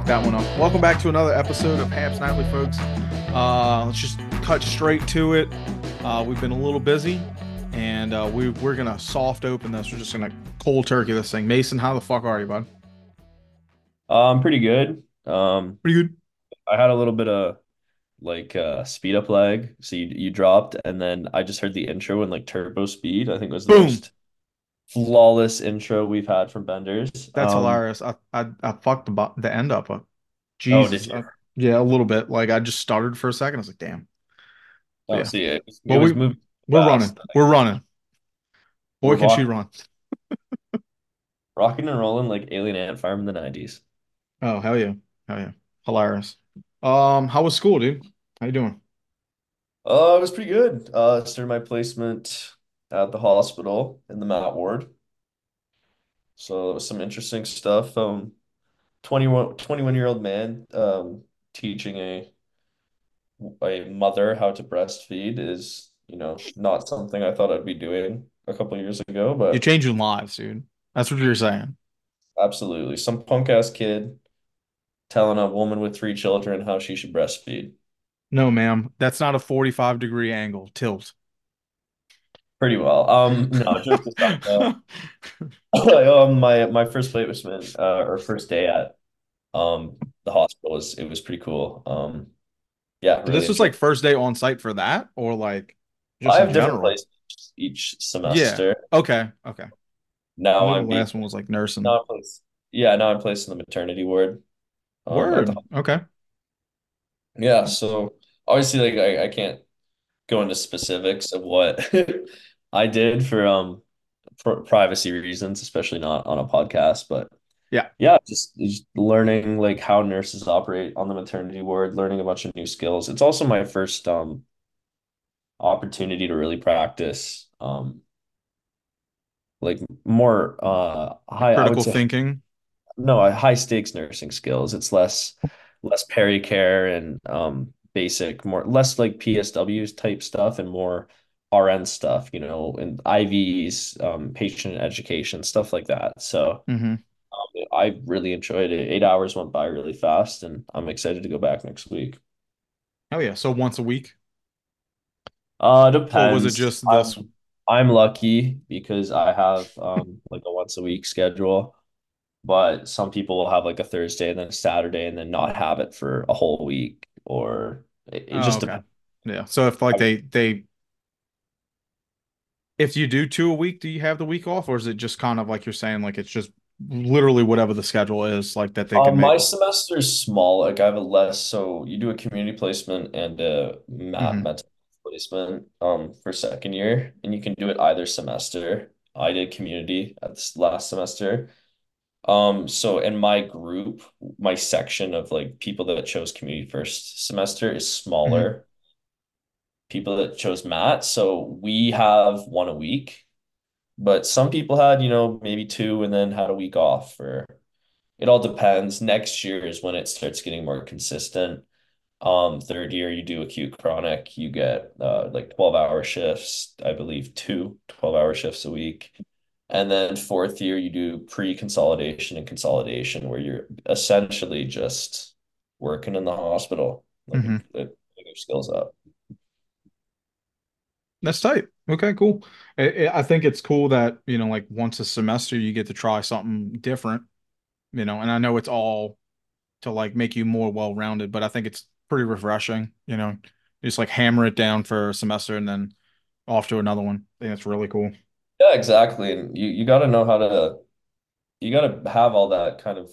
Fucked that one up. Welcome back to another episode of Habs Nightly, folks. Uh, let's just cut straight to it. Uh, we've been a little busy, and uh, we, we're gonna soft open this. We're just gonna cold turkey this thing. Mason, how the fuck are you, bud? Um, pretty good. Um, Pretty good. I had a little bit of like uh speed up lag. So you you dropped and then I just heard the intro in like turbo speed. I think it was the Boom. most flawless intro we've had from Benders. That's Um, hilarious. I, I I fucked the the end up. Uh, Oh, Jesus. did you? Uh, yeah, a little bit. Like I just stuttered for a second. I was like, damn. Oh, Yeah. see, it, was- it we- fast. running. We're running. Boy, We're can she run. Rocking and rolling like Alien Ant Farm in the 90s. Oh, hell yeah. Hell yeah. Hilarious. Um, how was school, dude? How you doing? Uh, it was pretty good. Uh, started my placement at the hospital in the mat ward. So it was some interesting stuff. Um, 21, 21 year old man um, teaching a a mother how to breastfeed is, you know, not something I thought I'd be doing a couple years ago, But You're changing lives, dude. That's what you're saying. absolutely. Some punk ass kid telling a woman with three children how she should breastfeed. No, ma'am. That's not a 45 degree angle tilt. Pretty well. Um, no, just um, my my first placement uh, or first day at um the hospital was it was pretty cool. Um, yeah, really This was like first day on site for that, or like I just have in different general? placements each semester. Yeah. Okay, okay. Now I I'm the being last one was like nursing. now I'm placed, yeah, now I'm placed in the maternity ward. um, Word. the- Okay. yeah, so obviously like I, I can't go into specifics of what I did for um for privacy reasons, especially not on a podcast, but Yeah. yeah, just, just learning like how nurses operate on the maternity ward, learning a bunch of new skills. It's also my first um opportunity to really practice um like more uh high Critical say thinking. no, high stakes nursing skills. It's less less pericare and um basic, more less like PSWs type stuff and more RN stuff, you know, and IVs, um, patient education, stuff like that. So hmm um, I really enjoyed it. Eight hours went by really fast, and I'm excited to go back next week. Oh yeah. So once a week, Uh, or was it depends. just I'm, this? I'm lucky because I have um like a once a week schedule. But some people will have like a Thursday and then a Saturday and then not have it for a whole week, or it, it Oh, just okay. depends. Yeah. So if like they they if you do two a week, do you have the week off, or is it just kind of like you're saying, like it's just literally whatever the schedule is, like that they can Um, my make? semester is small. Like I have a less, so you do a community placement and a mat Mhm. mental placement um for second year, and you can do it either semester. I did community at this last semester. Um, so in my group, my section of like people that chose community first semester is smaller. People that chose Matt. so we have one a week, but some people had, you know, maybe two and then had a week off for it all depends. Next year is when it starts getting more consistent. Um, third year you do acute chronic, you get uh like 12 hour shifts, I believe two 12 hour shifts a week. And then fourth year you do pre-consolidation and consolidation where you're essentially just working in the hospital, like Mhm. it, your skills up. That's tight. Okay, cool. I, I I think it's cool that, you know, like once a semester you get to try something different, you know, and I know it's all to like make you more well-rounded, but I think it's pretty refreshing, you know, just like hammer it down for a semester and then off to another one. I think that's really cool. Yeah, exactly. And you, you got to know how to, you got to have all that kind of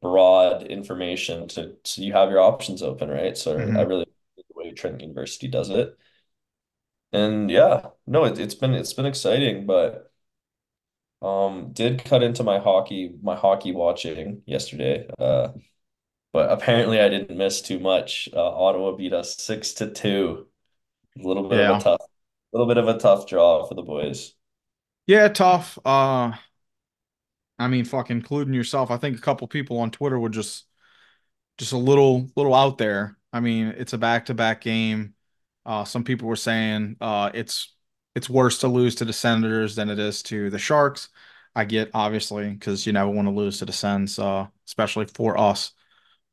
broad information to so you have your options open, right? So I Mhm. really like the way Trent University does it. And yeah, no, it, it's been it's been exciting, but um did cut into my hockey my hockey watching yesterday. Uh but apparently I didn't miss too much. Uh, Ottawa beat us six to two. A little bit of a Yeah. tough little bit of a tough draw for the boys. Yeah, tough. Uh, I mean, fucking including yourself. I think a couple people on Twitter were just just a little little out there. I mean, it's a back-to-back game. Uh, some people were saying uh, it's it's worse to lose to the Senators than it is to the Sharks. I get obviously because you never want to lose to the Sens, uh, especially for us.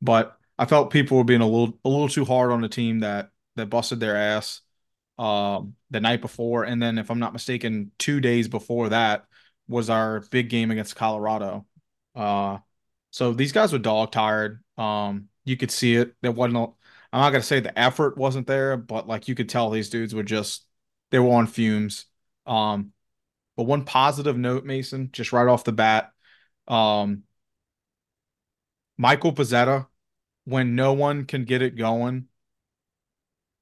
But I felt people were being a little a little too hard on the team that that busted their ass um, the night before, and then if I'm not mistaken, two days before that was our big game against Colorado. Uh, so these guys were dog tired. Um, you could see it. There wasn't. I'm not gonna say the effort wasn't there, but like you could tell these dudes were just they were on fumes. Um, but one positive note, Mason, just right off the bat, um, Michael Pezzetta, when no one can get it going,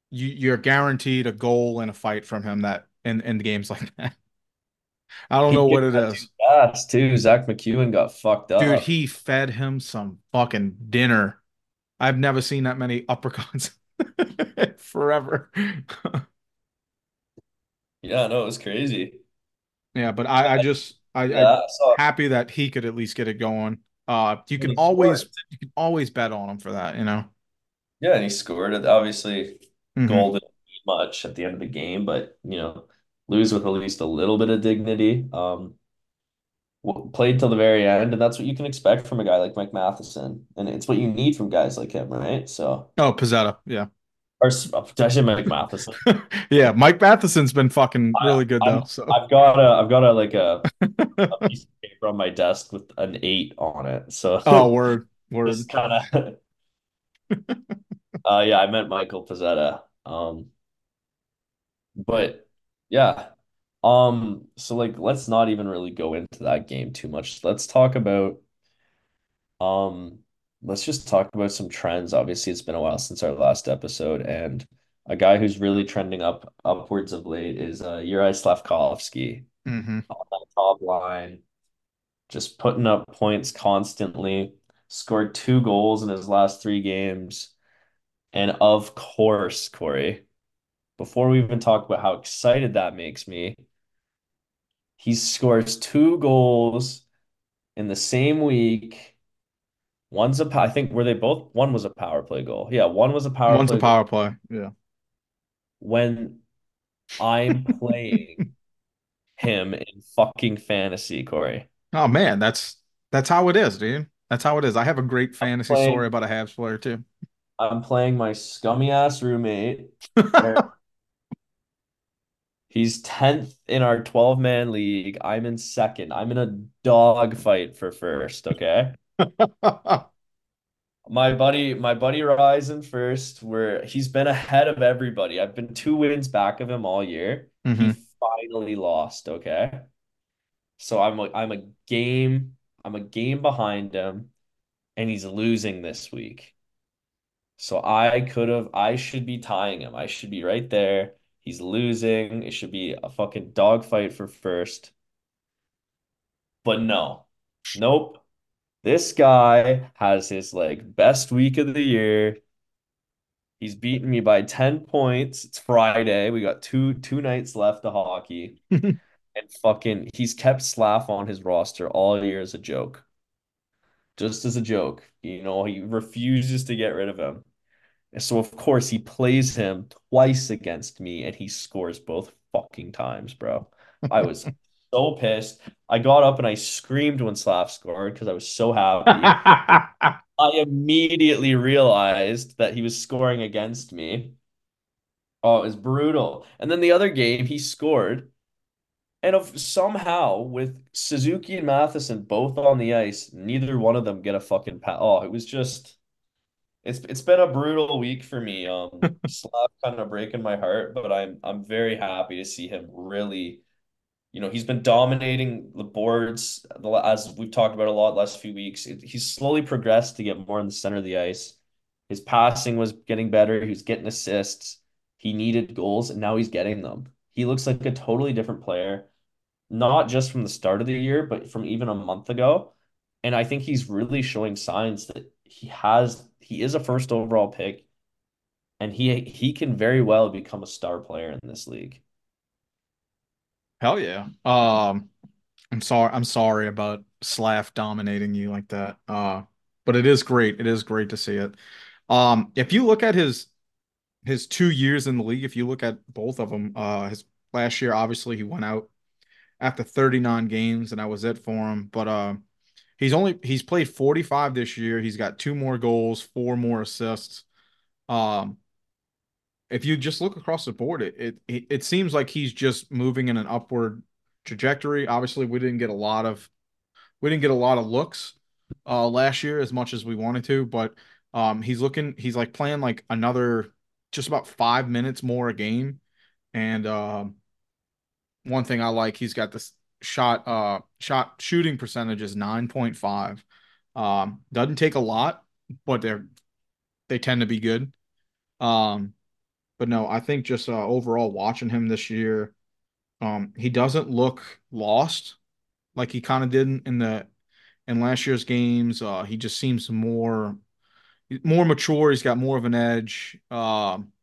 you you're guaranteed a goal and a fight from him that in in games like that. I don't He know what it is. dude too. Zack MacEwen got fucked up. Dude, he fed him some fucking dinner. I've never seen that many uppercuts forever. Yeah, no, it was crazy. Yeah, but I, I just I, Yeah, saw happy that he could at least get it going. Uh, you can always scored. you can always bet on him for that, you know. Yeah, and he scored. it. Obviously, hmm goal didn't mean much at the end of the game, but you know, lose with at least a little bit of dignity. Um, played till the very end, and that's what you can expect from a guy like Mike Matheson, and it's what you need from guys like him, right? So, Oh, Pezzetta, yeah. or did I say Mike Matheson? Yeah, Mike Matheson's been fucking really good I'm though. So I've got a I've got a like a, a piece of paper on my desk with an eight on it. So Oh, word, word. kind of uh yeah, I meant Michael Pezzetta. Um, but yeah. Um, so like let's not even really go into that game too much. Let's talk about um let's just talk about some trends. Obviously, it's been a while since our last episode, and a guy who's really trending up upwards of late is uh Yuri Slafkovsky hmm on that top line, just putting up points constantly, scored two goals in his last three games. And of course, Corey, before we even talk about how excited that makes me, he scores two goals in the same week. One's a, I think, were they both? One was a power play goal. Yeah, one was a power One's a play goal power play. Yeah. when I'm playing him in fucking fantasy, Corey. Oh man, that's that's how it is, dude. That's how it is. I have a great fantasy story about a Habs player too. I'm playing my scummy ass roommate. He's 10th in our 12 man league. I'm in second. I'm in a dog fight for first, okay? My buddy, my buddy Ryzen first, where he's been ahead of everybody. I've been two wins back of him all year. He hmm finally lost, okay? So I'm a, I'm a game, I'm a game behind him, and he's losing this week. So I could have, I should be tying him. I should be right there. He's losing. It should be a fucking dogfight for first. But no, nope. This guy has his like best week of the year. He's beaten me by 10 points. It's Friday. We got two two nights left of hockey. And fucking he's kept Slav on his roster all year as a joke. Just as a joke. You know, he refuses to get rid of him. And so of course he plays him twice against me and he scores both fucking times, bro. I was so pissed. I got up and I screamed when Slav scored because I was so happy. I immediately realized that he was scoring against me. Oh, it was brutal. And then the other game, he scored. And of somehow, with Suzuki and Matheson both on the ice, neither one of them get a fucking pass. Oh, it was just it's it's been a brutal week for me. Um, Slav kind of breaking my heart, but I'm I'm very happy to see him really, you know, he's been dominating the boards as we've talked about a lot last few weeks. He's slowly progressed to get more in the center of the ice. His passing was getting better. He was getting assists. He needed goals, and now he's getting them. He looks like a totally different player, not just from the start of the year, but from even a month ago. And I think he's really showing signs that he has he is a first overall pick and he he can very well become a star player in this league. Hell yeah. Um I'm sorry I'm sorry about Slav dominating you like that. Uh but it is great. It is great to see it. Um if you look at his his two years in the league, if you look at both of them, uh his last year obviously he went out after 39 games and that was it for him, but uh he's only he's played 45 this year. He's got two more goals, four more assists. Um if you just look across the board, it, it it seems like he's just moving in an upward trajectory. Obviously, we didn't get a lot of we didn't get a lot of looks uh last year as much as we wanted to, but um he's looking he's like playing like another just about five minutes more a game. And um one thing I like, he's got this shot uh shot shooting percentage is 9.5. Um doesn't take a lot, but they're they tend to be good. Um but no, I think just uh, overall watching him this year, um, he doesn't look lost like he kind of did in, the in last year's games. Uh, he just seems more more mature. He's got more of an edge. Um,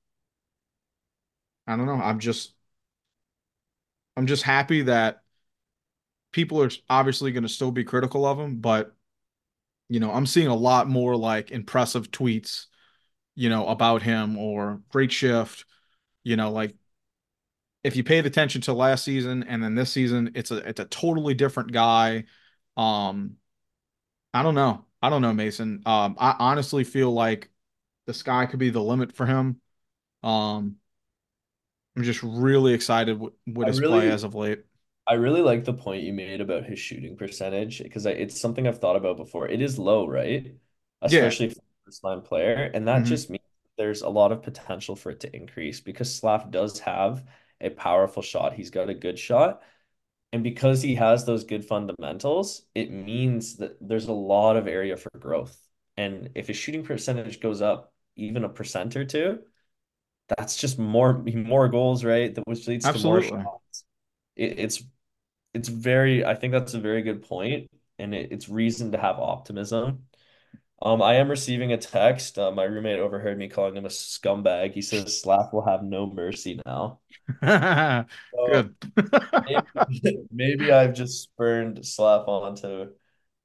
I don't know. I'm just I'm just happy that people are obviously going to still be critical of him, but you know, I'm seeing a lot more like impressive tweets you know, about him or great shift. You know, like if you paid attention to last season and then this season, it's a it's a totally different guy. Um, I don't know. I don't know, Mason. Um, I honestly feel like the sky could be the limit for him. Um, I'm just really excited with, with his really, play as of late. I really like the point you made about his shooting percentage because it's something I've thought about before. It is low, right? Especially yeah first line player, and that mm-hmm. just means there's a lot of potential for it to increase because Slav does have a powerful shot. He's got a good shot. And because he has those good fundamentals, it means that there's a lot of area for growth. And if his shooting percentage goes up even a percent or two, that's just more more goals, right? That which leads Absolutely. to more shots. It, it's it's very I think that's a very good point, and it, it's reason to have optimism. Um, I am receiving a text. Uh, my roommate overheard me calling him a scumbag. He says Slav will have no mercy now. so Good. maybe, maybe, I've just spurned Slav onto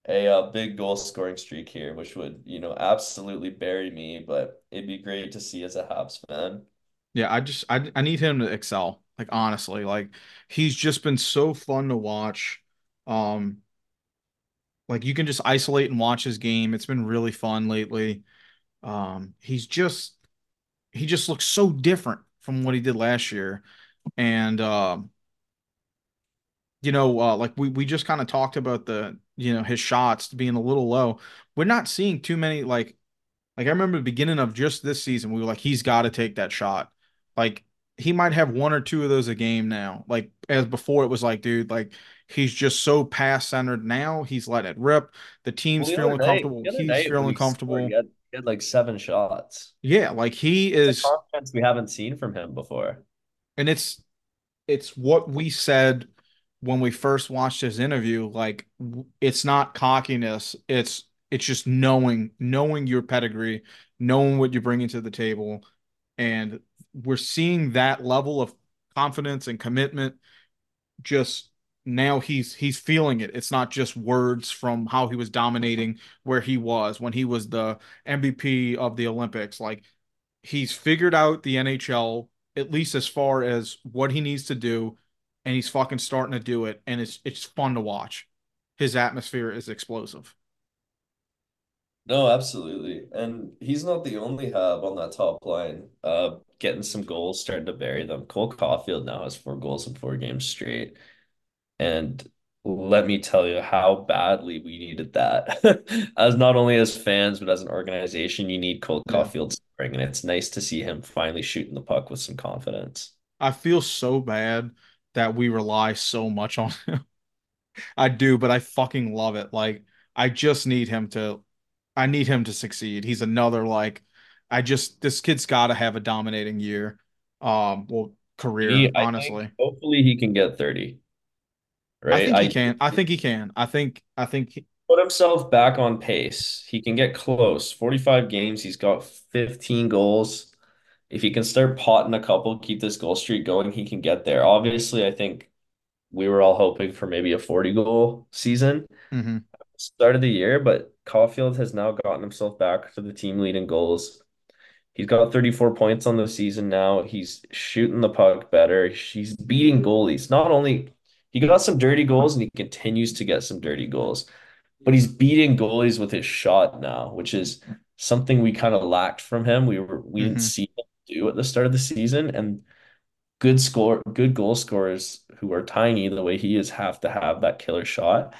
a uh, big goal scoring streak here, which would, you know, absolutely bury me. But it'd be great to see as a Habs fan. Yeah, I just I I need him to excel. Like honestly, like he's just been so fun to watch. Um, like you can just isolate and watch his game. It's been really fun lately. Um, he's just he just looks so different from what he did last year, and um, you know, uh, like we we just kind of talked about the you know his shots being a little low. We're not seeing too many like like I remember the beginning of just this season, we were like, he's got to take that shot. Like he might have one or two of those a game now. Like as before, it was like, dude, like he's just so pass centered now. He's let it rip. The team's well, the feeling night, comfortable. He's feeling comfortable. He had, he had, like seven shots. Yeah, like he is confidence we haven't seen from him before. And it's it's what we said when we first watched his interview. Like it's not cockiness. It's it's just knowing knowing your pedigree, knowing what you're bringing to the table, and we're seeing that level of confidence and commitment just now he's he's feeling it. It's not just words from how he was dominating where he was when he was the MVP of the Olympics. Like he's figured out the NHL at least as far as what he needs to do and he's fucking starting to do it and it's it's fun to watch. His atmosphere is explosive. No, absolutely. And he's not the only hub on that top line. Uh getting some goals, starting to bury them. Cole Caufield now has four goals in four games straight. And let me tell you how badly we needed that. as not only as fans, but as an organization, you need Cole yeah. Caufield scoring. And it's nice to see him finally shooting the puck with some confidence. I feel so bad that we rely so much on him. I do, but I fucking love it. Like I just need him to I need him to succeed. He's another like I just this kid's got to have a dominating year. Um, well, career, He, honestly. think hopefully he can get 30, I right? think he I can. I think he can. I think I think he- put himself back on pace. He can get close. 45 games, he's got 15 goals. If he can start potting a couple, keep this goal streak going, he can get there. Obviously, I think we were all hoping for maybe a 40 goal season mhm. start of the year, but Caufield has now gotten himself back to the team lead in goals. He's got 34 points on the season now. He's shooting the puck better. He's beating goalies. Not only he got some dirty goals and he continues to get some dirty goals, but he's beating goalies with his shot now, which is something we kind of lacked from him. We were we didn't Mhm. see him do at the start of the season, and good score, good goal scorers who are tiny the way he is have to have that killer shot.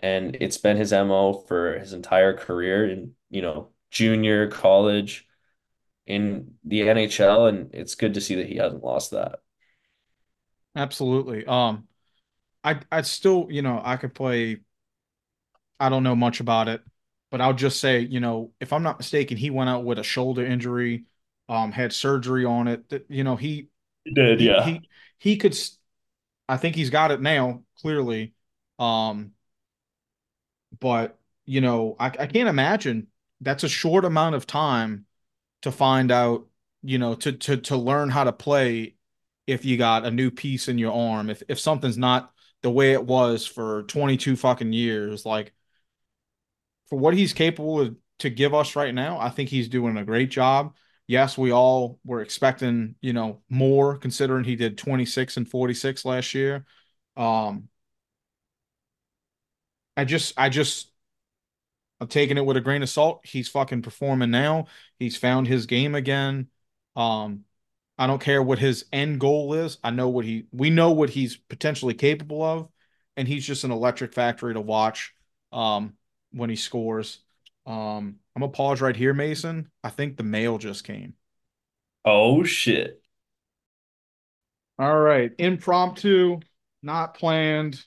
And it's been his MO for his entire career in, you know, junior, college, in the NHL, and it's good to see that he hasn't lost that. Absolutely. Um, I I still, you know, I could play. I don't know much about it, but I'll just say, you know, if I'm not mistaken, he went out with a shoulder injury, um, had surgery on it. That you know, he He did, yeah. he he could. I think he's got it now, clearly. Um, but you know, I I can't imagine that's a short amount of time to find out, you know, to to to learn how to play if you got a new piece in your arm. If if something's not the way it was for 22 fucking years, like for what he's capable of to give us right now, I think he's doing a great job. Yes, we all were expecting, you know, more considering he did 26 and 46 last year. Um, I just I just I'm taking it with a grain of salt. He's fucking performing now. He's found his game again. Um, I don't care what his end goal is. I know what he we know what he's potentially capable of, and he's just an electric factory to watch um when he scores. Um, I'm gonna pause right here, Mason. I think the mail just came. Oh shit. All right, impromptu, not planned.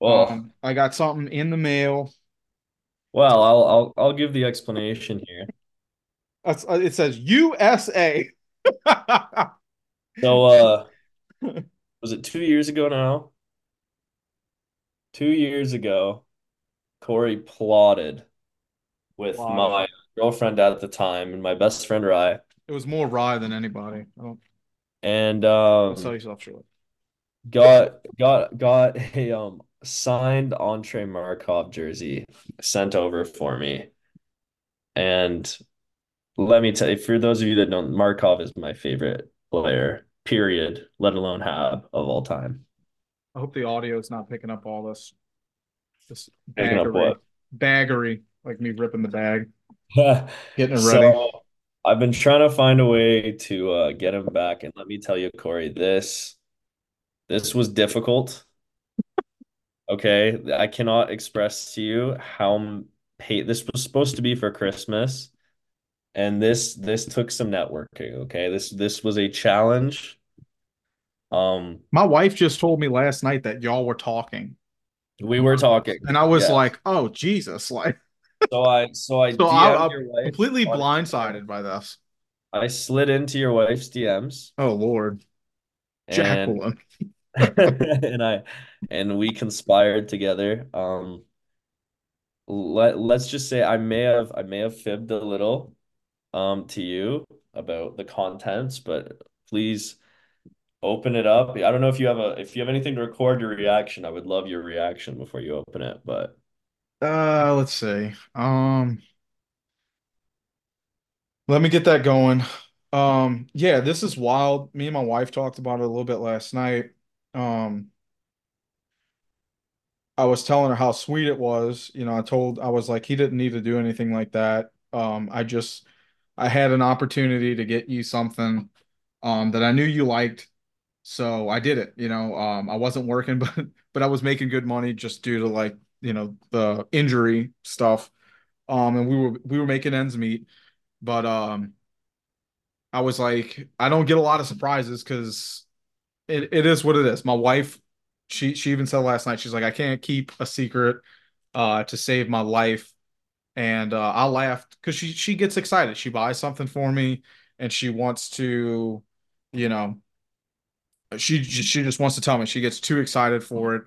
Well, Um, I got something in the mail. Well, I'll I'll I'll give the explanation here. Uh, it says USA. So, uh, was it two years ago now? Two years ago, Corey plotted with Wow. my girlfriend at the time and my best friend Rye, It was more rye than anybody. I don't and don't sell um, yourself short. got got got a um signed Andrei Markov jersey sent over for me. And let me tell you, for those of you that don't, Markov is my favorite player, period, let alone have of all time. I hope the audio is not picking up all this this baggery. Baggery, like me ripping the bag, getting it ready. So I've been trying to find a way to uh, get him back, and let me tell you, Corey, this this was difficult. Okay, I cannot express to you how pay this was supposed to be for Christmas, and this this took some networking. Okay, this this was a challenge. Um, My wife just told me last night that y'all were talking, we were talking, and I was yeah. like, "Oh Jesus!" Like, So I so I so I, I'm completely blindsided by this. I slid into your wife's DMs Oh Lord, Jacqueline. and I and we conspired together. Um, let let's just say I may have I may have fibbed a little um to you about the contents, but please open it up. I don't know if you have a if you have anything to record your reaction. I would love your reaction before you open it, but Uh, let's see. Um, let me get that going. Um, yeah, this is wild. Me and my wife talked about it a little bit last night. Um, I was telling her how sweet it was. You know, I told I was like, he didn't need to do anything like that. Um, I just I had an opportunity to get you something um that I knew you liked. So I did it, you know. Um, I wasn't working, but but I was making good money just due to like, you know, the injury stuff. Um, and we were we were making ends meet. But um, I was like, I don't get a lot of surprises because it, it is what it is. My wife, she she even said last night, she's like, I can't keep a secret uh to save my life. And uh I laughed because she she gets excited. She buys something for me and she wants to, you know, she she just wants to tell me she gets too excited for it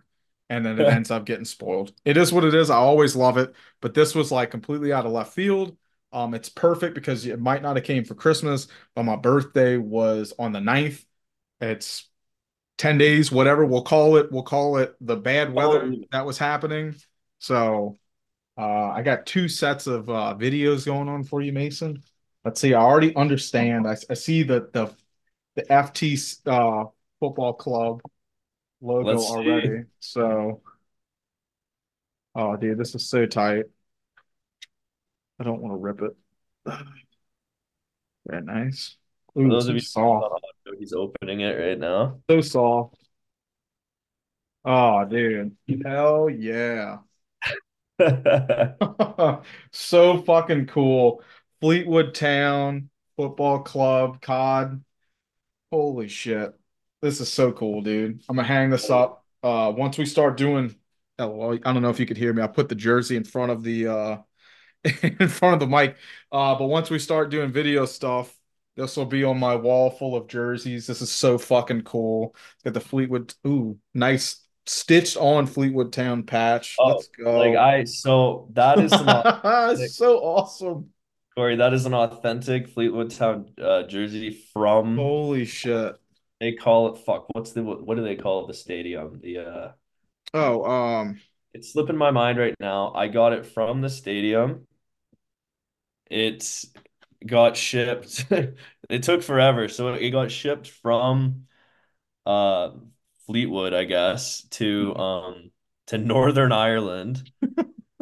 and then it ends up getting spoiled. It is what it is. I always love it, but this was like completely out of left field. Um, it's perfect because it might not have came for Christmas, but my birthday was on the 9th. It's 10 days, whatever we'll call it. We'll call it the bad weather Oh, that was happening. So uh, I got two sets of uh, videos going on for you, Mason. Let's see. I already understand. I, I see the the the FT uh, football club logo let's see. already. So, oh, dude, this is so tight. I don't want to rip it. Very nice. Ooh, those of you soft. he's opening it right now. So soft. Oh, dude. Hell yeah. So fucking cool. Fleetwood Town Football Club, COD. Holy shit. This is so cool, dude. I'm gonna hang this up. Uh once we start doing oh, I don't know if you could hear me. I put the jersey in front of the uh in front of the mic. Uh but once we start doing video stuff, this will be on my wall full of jerseys. This is so fucking cool. Got the Fleetwood ooh, nice stitched on Fleetwood Town patch. Oh, Let's go. like I so that is so awesome. Corey, that is an authentic Fleetwood Town uh, jersey from Holy shit. they call it fuck, what's the what do they call the stadium? The uh Oh, um, it's slipping my mind right now. I got it from the stadium. It got shipped. It took forever. So it got shipped from uh Fleetwood, I guess, to um to Northern Ireland,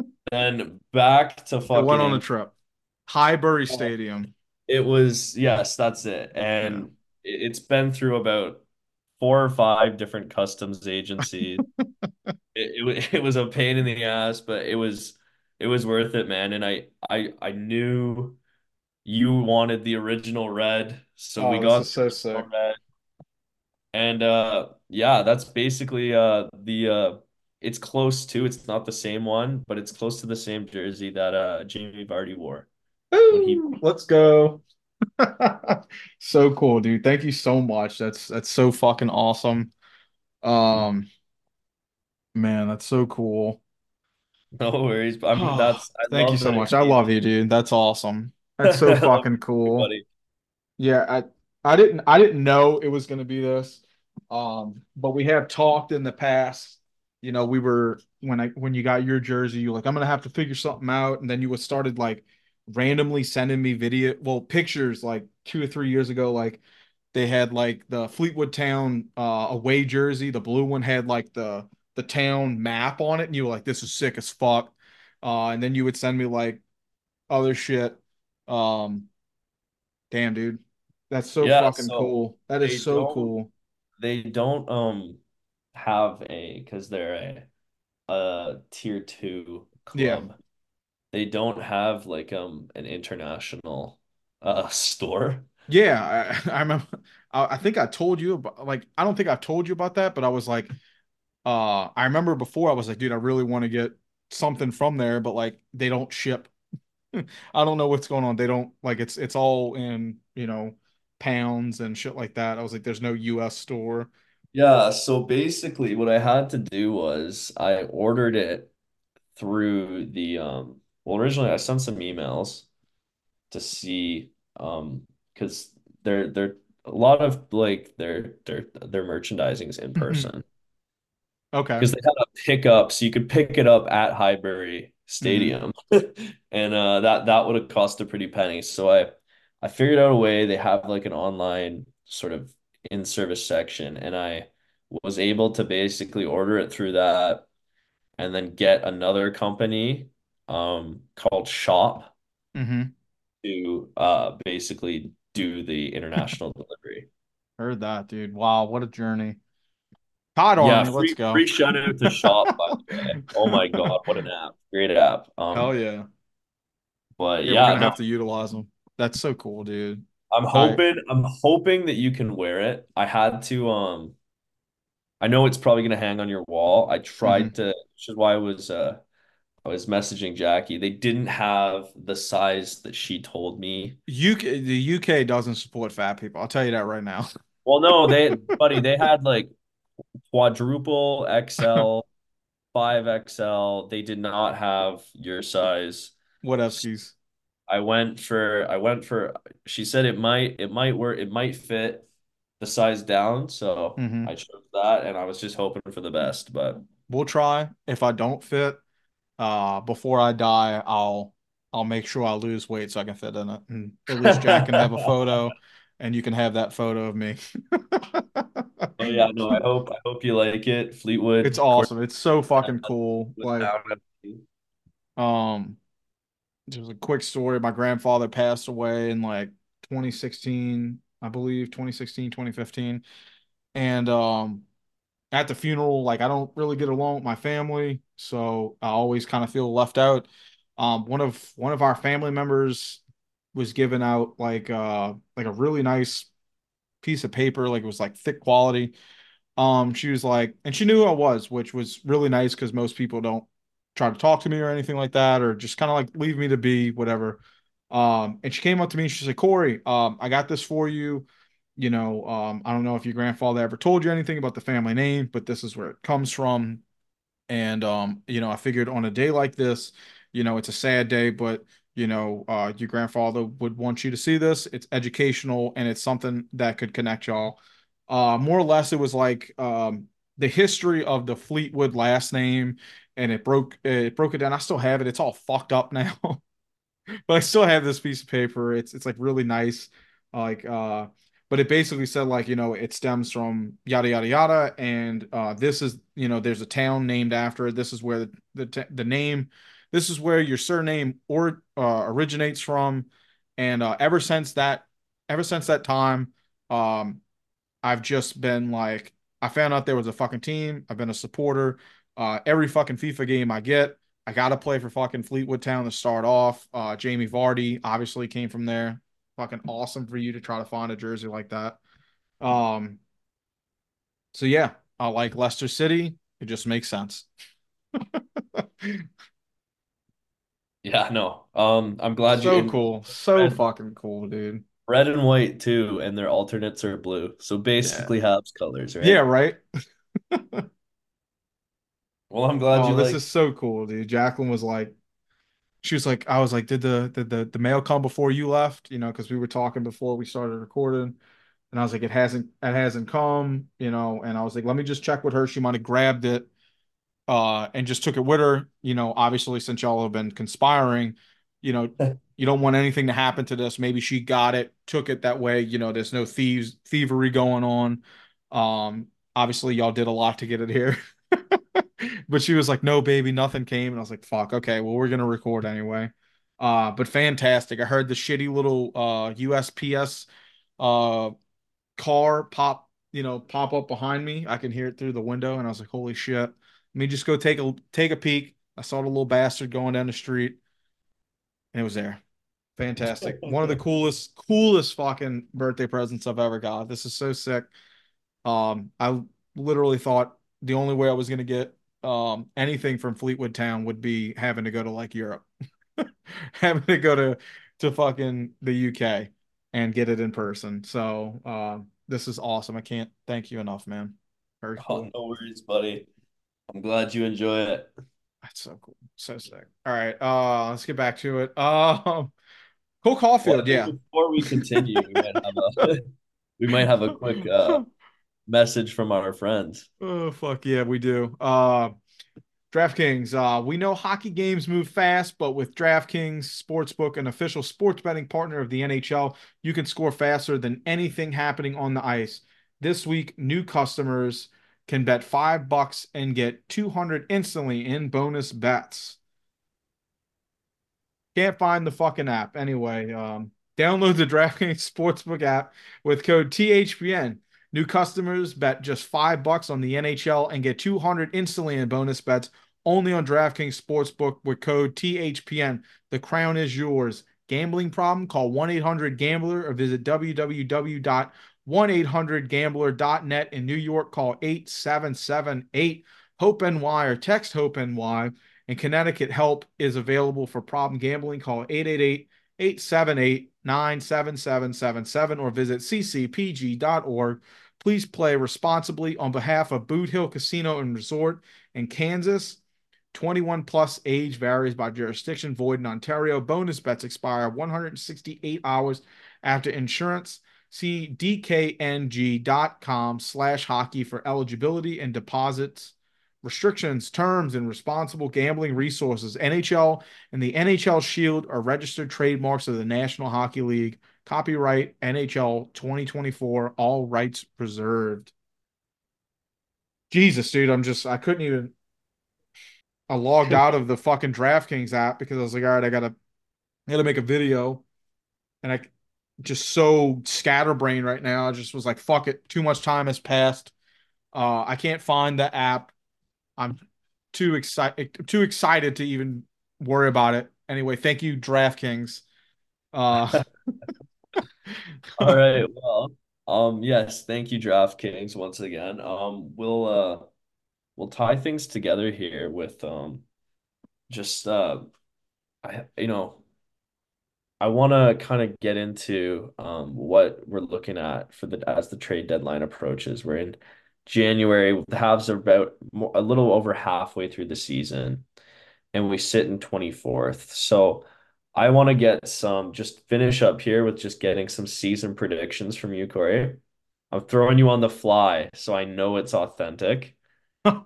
then back to I went on a trip. Highbury Stadium. it was yes, that's it. And it- it's been through about four or five different customs agencies. It, it, it was a pain in the ass, but it was it was worth it, man. And I I I knew you wanted the original red, so we Oh, got this so sick. red. And uh yeah, that's basically uh the uh it's close to it's not the same one, but it's close to the same jersey that uh Jamie Vardy wore when he Let's go. So cool, dude. Thank you so much. That's that's so fucking awesome. Um, man, that's so cool. no worries. But I'm Oh, that's I thank you so much. I love you, dude. That's awesome. That's so fucking cool. everybody. Yeah, I I didn't I didn't know it was going to be this. Um, but we have talked in the past. You know, we were when I when you got your jersey, you were like, I'm gonna have to figure something out, and then you was started like randomly sending me video, well, pictures like two or three years ago. Like they had like the Fleetwood Town uh away jersey, the blue one had like the the town map on it, and you were like, this is sick as fuck. Uh, and then you would send me like other shit. Um, Damn, dude. That's so Yeah, fucking so cool. That is so cool. they don't um have a because they're a a tier two club. Yeah. They don't have like um an international uh store. Yeah, I, I remember I, I think I told you about like I don't think I've told you about that, but I was like uh I remember before I was like, dude, I really want to get something from there, but like they don't ship. I don't know what's going on. They don't like it's it's all in, you know, pounds and shit like that. I was like, there's no US store. Yeah, so basically what I had to do was I ordered it through the um well originally I sent some emails to see um because they're they're a lot of like their their their merchandising is in person Okay. because they had a pickup so you could pick it up at Highbury hmm Stadium and uh that that would have cost a pretty penny so I I figured out a way they have like an online sort of in-service section and I was able to basically order it through that and then get another company um called Shop hmm to uh basically do the international delivery. Heard that, dude. Wow, what a journey. Todd Yeah, Army, let's go. free shout out to Shop, by the way. Oh my God, what an app. Great app. Hell Um, yeah. but Yeah, we're gonna no, have to utilize them. That's so cool, dude. I'm All right. hoping I'm hoping that you can wear it. I had to um I know it's probably gonna hang on your wall. I tried Mhm. to, which is why I was uh I was messaging Jackie. They didn't have the size that she told me. UK, the UK doesn't support fat people. I'll tell you that right now. Well, no, they, buddy, they had like quadruple XL, 5XL. They did not have your size. What else? Eskies? I went for I went for she said it might it might work it might fit the size down, so Mhm. I chose that and I was just hoping for the best, but We'll try. If I don't fit, uh, before I die, I'll I'll make sure I lose weight so I can fit in it. And at least Jack can have a photo, and you can have that photo of me. oh yeah, no, I hope I hope you like it. Fleetwood. It's awesome. It's so fucking cool. Like, um, there's a quick story. My grandfather passed away in like 2016, I believe, 2016, 2015. And um at the funeral, like I don't really get along with my family, so I always kind of feel left out. Um, one of one of our family members was given out like uh like a really nice piece of paper, like it was like thick quality. Um, she was like, and she knew who I was, which was really nice because most people don't try to talk to me or anything like that, or just kind of like leave me to be, whatever. Um, and she came up to me and she said, Corey, um, I got this for you. You know, um, I don't know if your grandfather ever told you anything about the family name, but this is where it comes from. And um, you know, I figured on a day like this, you know, it's a sad day, but you know, uh, your grandfather would want you to see this. It's educational and it's something that could connect y'all. Uh, more or less, it was like um, the history of the Fleetwood last name, and it broke it broke it down. I still have it. It's all fucked up now, but I still have this piece of paper. It's it's like really nice, like uh, but it basically said like you know it stems from yada yada yada, and uh, this is you know there's a town named after it. This is where the the, the name, this is where your surname or uh, originates from, and uh, ever since that ever since that time, um, I've just been like I found out there was a fucking team. I've been a supporter. Uh, every fucking FIFA game I get. I got to play for fucking Fleetwood Town to start off. Uh, Jamie Vardy obviously came from there. Fucking awesome for you to try to find a jersey like that. Um, so yeah, I like Leicester City. It just makes sense. Yeah, no. Um, I'm glad you So cool. So red, fucking cool, dude. red and white too, and their alternates are blue. So Yeah. basically Habs colors, right? Yeah, right? Well, I'm glad Oh, you this like is so cool, dude. Jacqueline was like, she was like, I was like, did the did the the mail come before you left? You know, because we were talking before we started recording, and I was like, it hasn't it hasn't come, you know, and I was like, let me just check with her. She might have grabbed it, uh, and just took it with her. You know, obviously since y'all have been conspiring, you know, you don't want anything to happen to this. Maybe she got it, took it that way. You know, there's no thieves thievery going on. Um, obviously y'all did a lot to get it here. But she was like, "No, baby, nothing came." And I was like, "Fuck, okay, well, we're gonna record anyway." Uh, but fantastic. I heard the shitty little uh USPS uh car pop, you know, pop up behind me. I can hear it through the window, and I was like, "Holy shit!" Let me just go take a take a peek. I saw the little bastard going down the street, and it was there. Fantastic. One of the coolest, coolest fucking birthday presents I've ever got. This is so sick. Um, I literally thought the only way I was gonna get um anything from Fleetwood Town would be having to go to like Europe, having to go to to fucking the UK and get it in person. So um, this is awesome. I can't thank you enough, man. Very Oh, cool. no worries, buddy. I'm glad you enjoy it. That's so cool. So sick. All right, uh, let's get back to it. Um, Cole Caufield, think yeah. before we continue, we might have a we might have a quick uh message from our friends. Oh fuck yeah, we do. Uh DraftKings, uh, we know hockey games move fast, but with DraftKings Sportsbook, an official sports betting partner of the NHL, you can score faster than anything happening on the ice. This week, new customers can bet five bucks and get 200 instantly in bonus bets. Can't find the fucking app. Anyway, um, download the DraftKings Sportsbook app with code THPN. New customers bet just five bucks on the NHL and get 200 instantly in bonus bets only on DraftKings Sportsbook with code THPN. The crown is yours. Gambling problem? Call 1 800 Gambler or visit www.1800Gambler.net. In New York, call 8778 HOPE NY or text HOPE NY. In Connecticut, help is available for problem gambling. Call 888 878 97777 or visit ccpg.org. Please play responsibly on behalf of Boot Hill Casino and Resort in Kansas. 21 plus age varies by jurisdiction, void in Ontario. Bonus bets expire 168 hours after insurance. See dkng.com slash hockey for eligibility and deposits, restrictions, terms, and responsible gambling resources. NHL and the NHL Shield are registered trademarks of the National Hockey League. Copyright NHL 2024, all rights reserved. Jesus, dude, I'm just, I couldn't even. I logged out of the fucking DraftKings app because I was like, all right, I gotta, I gotta make a video, and I just so scatterbrained right now. I just was like, fuck it, too much time has passed. Uh, I can't find the app. I'm too excited, too excited to even worry about it. Anyway, thank you, DraftKings. Uh, All right. Well, um, yes, thank you, DraftKings, once again. Um, we'll uh we'll tie things together here with um just uh I you know I want to kind of get into um what we're looking at for the as the trade deadline approaches. We're in January, the halves are about more, a little over halfway through the season, and we sit in 24th. So I want to get some, just finish up here with just getting some season predictions from you, Corey. I'm throwing you on the fly, so I know it's authentic.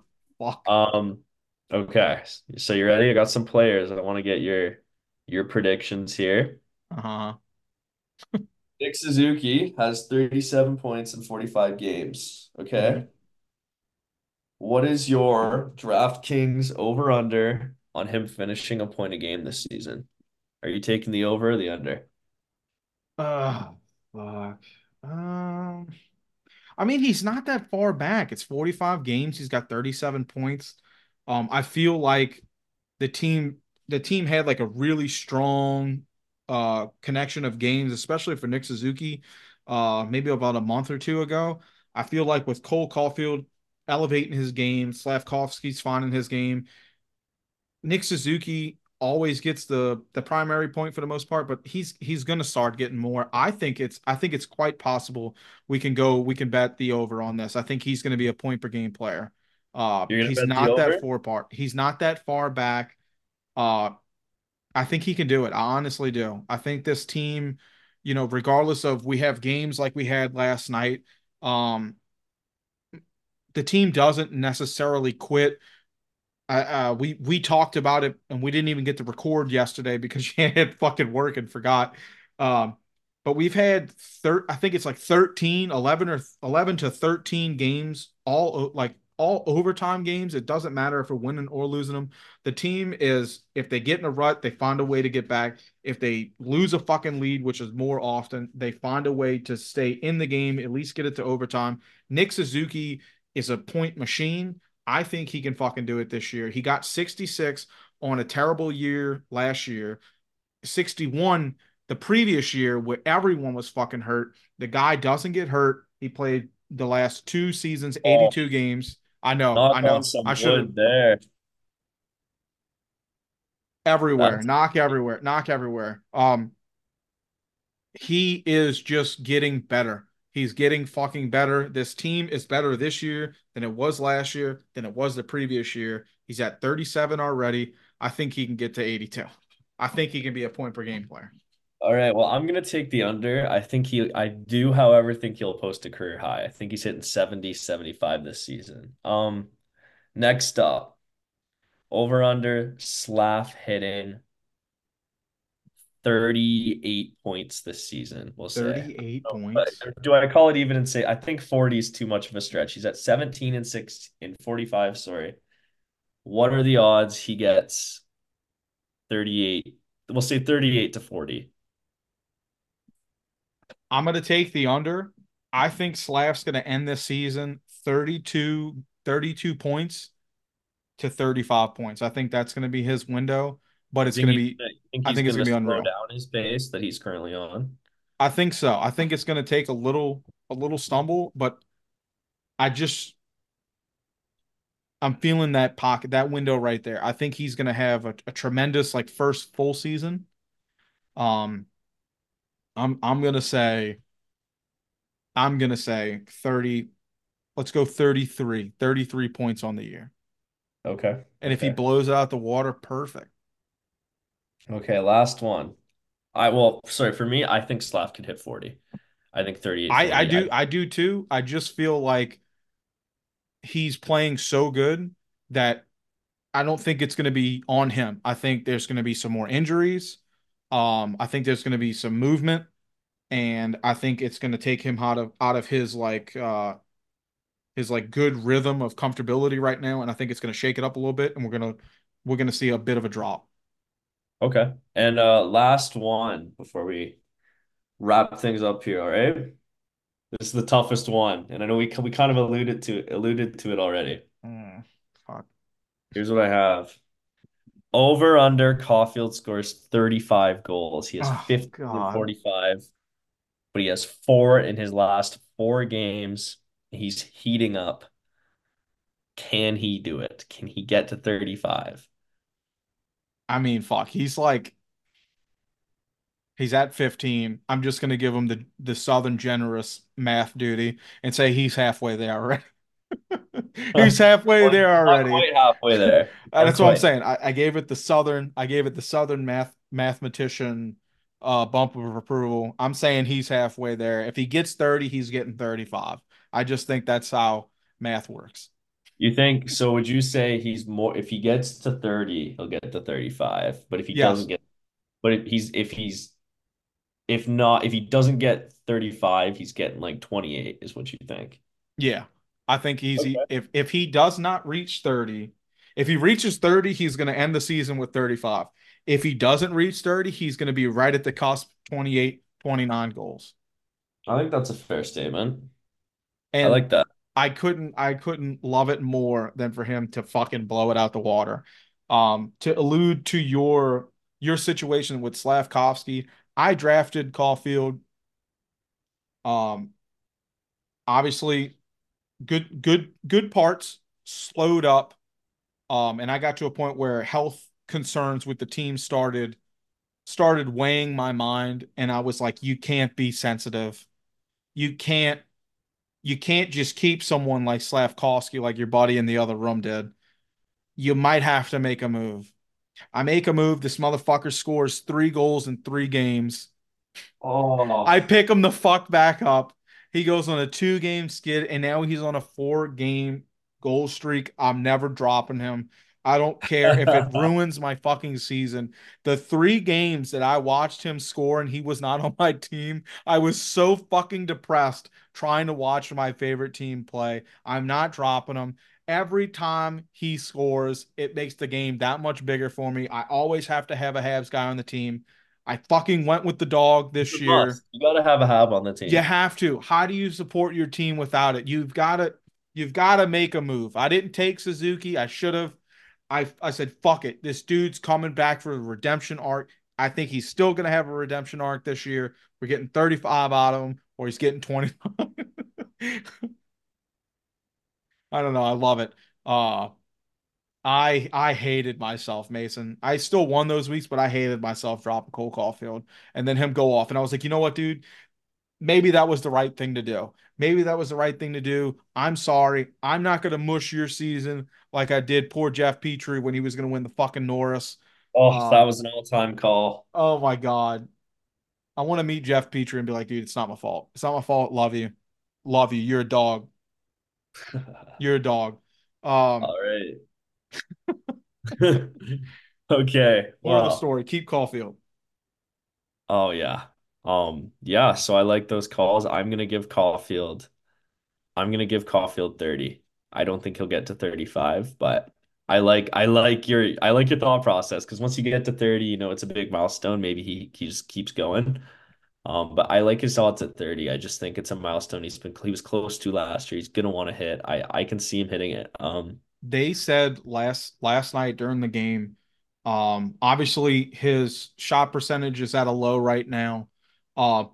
Um, okay, so you ready? I got some players. I want to get your your predictions here. Uh-huh. Nick Suzuki has 37 points in 45 games. Okay. Mhm. What is your DraftKings over under on him finishing a point a game this season? Are you taking the over or the under? Uh, fuck. Um, I mean, he's not that far back. It's 45 games. He's got 37 points. Um, I feel like the team the team had like a really strong uh connection of games, especially for Nick Suzuki, uh, maybe about a month or two ago. I feel like with Cole Caufield elevating his game, Slafkovsky's finding his game, Nick Suzuki always gets the the primary point for the most part, but he's he's going to start getting more. I think it's I think it's quite possible we can go we can bet the over on this. I think he's going to be a point per game player. Uh, he's not that far part. He's not that far back. Uh, I think he can do it. I honestly do. I think this team, you know, regardless of we have games like we had last night, um, the team doesn't necessarily quit uh, we we talked about it and we didn't even get to record yesterday because she had fucking work and forgot. Um, but we've had thir I think it's like 13, 11 or 11 to 13 games, all like all overtime games. It doesn't matter if we're winning or losing them. The team is, if they get in a rut, they find a way to get back. If they lose a fucking lead, which is more often, they find a way to stay in the game, at least get it to overtime. Nick Suzuki is a point machine. I think he can fucking do it this year. He got 66 on a terrible year last year, 61 the previous year where everyone was fucking hurt. The guy doesn't get hurt. He played the last two seasons, Oh, 82 games. I know, knock I know. I should have there. everywhere, That's knock everywhere, knock everywhere. Um, he is just getting better. He's getting fucking better. This team is better this year than it was last year, than it was the previous year. He's at 37 already. I think he can get to 82. I think he can be a point per game player. All right. Well, I'm gonna take the under. I think he I do, however, think he'll post a career high. I think he's hitting 70, 75 this season. Um, next up, over under Slav hitting 38 points this season, we'll say. 38 But points. do I call it even and say I think 40 is too much of a stretch. He's at 17 and 6 in 45, sorry. What are the odds he gets 38? We'll say 38 to 40. I'm going to take the under. I think Slav's going to end this season 32, 32 points to 35 points. I think that's going to be his window, but it's going to be I think it's gonna gonna be unreal. down his base that he's currently on? I think so. I think it's going to take a little a little stumble, but I just I'm feeling that pocket, that window right there. I think he's going to have a, a tremendous like first full season. Um, I'm I'm gonna say I'm gonna say 30. Let's go 33. 33 points on the year. Okay. And if he blows out the water, perfect. Okay, last one. I well, sorry, for me, I think Slav could hit 40. I think 38, I I 40. do I do too. I just feel like he's playing so good that I don't think it's going to be on him. I think there's going to be some more injuries. Um, I think there's going to be some movement, and I think it's going to take him out of out of his like uh his like good rhythm of comfortability right now, and I think it's going to shake it up a little bit, and we're gonna we're gonna see a bit of a drop. Okay. And uh last one before we wrap things up here, all right? This is the toughest one, and I know we we kind of alluded to alluded to it already. Mm, fuck. Here's what I have. Over under Caufield scores 35 goals. He has Oh, 50 45, but he has four in his last four games. He's heating up. Can he do it? Can he get to 35? I mean, fuck. He's like he's at 15. I'm just gonna give him the the Southern generous math duty and say he's halfway there already. He's halfway there Not already. quite halfway there. Uh, That's what I'm saying. I, I gave it the Southern. I gave it the Southern math mathematician uh bump of approval. I'm saying he's halfway there. If he gets 30, he's getting 35. I just think that's how math works. You think so? Would you say he's more if he gets to 30, he'll get to 35, but if he Yes. doesn't get but if he's if he's if not if he doesn't get 35, he's getting like 28 is what you think. Yeah. I think he's if if he does not reach 30, if he reaches 30, he's going to end the season with 35. If he doesn't reach 30, he's going to be right at the cusp 28, 29 goals. I think that's a fair statement. And I like that. I couldn't I couldn't love it more than for him to fucking blow it out the water. Um, to allude to your your situation with Slafkovsky, I drafted Caufield. Um, obviously, good good good parts slowed up. Um, and I got to a point where health concerns with the team started started weighing my mind, and I was like, you can't be sensitive. You can't you can't just keep someone like Slafkovsky like your buddy in the other room did. You might have to make a move. I make a move. This motherfucker scores three goals in three games. Oh, I pick him the fuck back up. He goes on a two game skid, and now he's on a four game goal streak. I'm never dropping him. I don't care if it ruins my fucking season. The three games that I watched him score and he was not on my team, I was so fucking depressed trying to watch my favorite team play. I'm not dropping him. Every time he scores, it makes the game that much bigger for me. I always have to have a Habs guy on the team. I fucking went with the dog this It's year. must. You gotta have a hab on the team. You have to. How do you support your team without it? You've got to you've got to make a move. I didn't take Suzuki. I should have. I I said fuck it. This dude's coming back for a redemption arc. I think he's still going to have a redemption arc this year. We're getting 35 out of him or he's getting 25. I don't know. I love it. Uh I I hated myself, Mason. I still won those weeks, but I hated myself dropping Cole Caufield and then him go off. And I was like, you know what, dude? maybe that was the right thing to do. Maybe that was the right thing to do. I'm sorry. I'm not going to mush your season like I did poor Jeff Petry when he was going to win the fucking Norris. Oh, Um, that was an all-time call. Oh my God. I want to meet Jeff Petry and be like, dude, it's not my fault. It's not my fault. Love you. Love you. You're a dog. You're a dog. Um, All right. Okay. of the story, keep Caufield. oh yeah. Um, yeah, so I like those calls. I'm gonna give Caufield, I'm gonna give Caufield 30. I don't think he'll get to 35, but I like I like your I like your thought process because once you get to 30, you know it's a big milestone. Maybe he, he just keeps going. Um, but I like his odds at 30. I just think it's a milestone he's been he was close to last year. He's gonna want to hit. I I can see him hitting it. Um, They said last last night during the game, Um, obviously his shot percentage is at a low right now. Uh,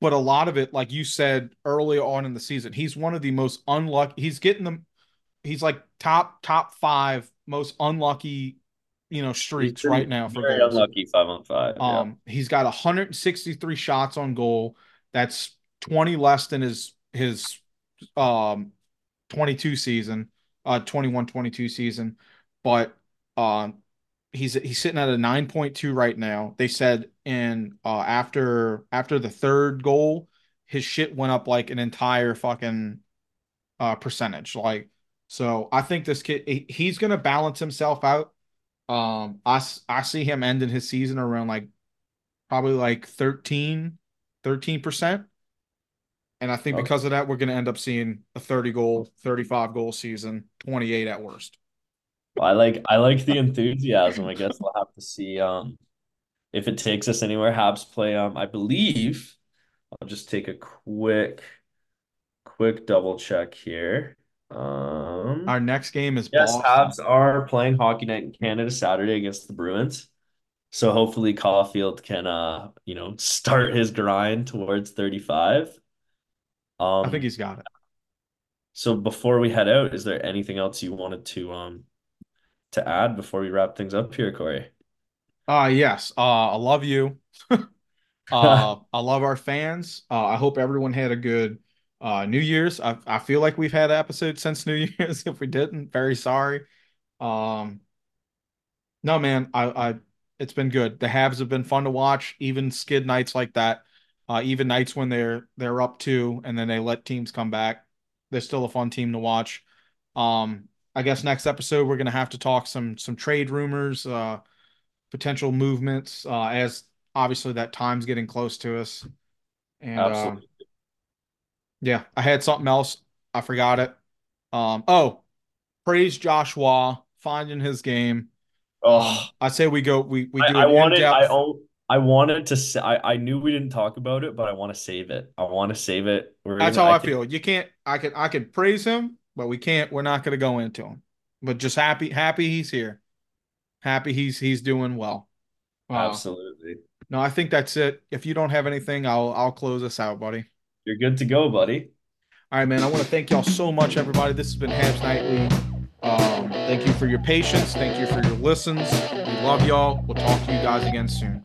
but a lot of it, like you said earlier on in the season, he's one of the most unlucky. He's getting the, He's like top top five most unlucky, you know, streaks right now for Very goals. unlucky five on five. yeah. Um, he's got 163 shots on goal. That's 20 less than his his um 22 season, uh 21 22 season. But uh, he's he's sitting at a 9.2 right now. They said in uh after after the third goal, his shit went up like an entire fucking uh percentage. Like so I think this kid he- he's gonna balance himself out. Um I, I see him ending his season around like probably like 13 13%. And I think Okay. because of that, we're going to end up seeing a 30 goal, 35 goal season, 28 at worst. I like I like the enthusiasm. I guess we'll have to see um if it takes us anywhere. Habs play um I believe I'll just take a quick quick double check here. Um Our next game is yes, Boston. Habs are playing Hockey Night in Canada Saturday against the Bruins. So hopefully Caufield can uh you know start his grind towards 35. Um I think he's got it. so before we head out, is there anything else you wanted to um to add before we wrap things up here, Corey? Uh yes. Uh I love you. Uh I love our fans. Uh I hope everyone had a good uh New Year's. I I feel like we've had episodes since New Year's. If we didn't, very sorry. Um no man, I I it's been good. The Habs have been fun to watch, even skid nights like that. Uh even nights when they're they're up two and then they let teams come back. They're still a fun team to watch. Um I guess next episode we're gonna have to talk some some trade rumors, uh potential movements, uh as obviously that time's getting close to us. And uh, Absolutely. yeah, I had something else. I forgot it. Um, oh, praise Joshua finding his game. Um, Oh, I say we go. We we do I an wanted I I wanted to say I, I knew we didn't talk about it, but I want to save it. I want to save it. We're That's gonna, how I can- feel. You can't. I can. I can praise him, but we can't. We're not going to go into him. But just happy, happy he's here. Happy he's he's doing well. Uh, Absolutely. no, I think that's it. If you don't have anything, I'll I'll close us out, buddy. You're good to go, buddy. All right, man. I want to thank y'all so much, everybody. This has been Habs Nightly. Um, thank you for your patience. Thank you for your listens. We love y'all. We'll talk to you guys again soon.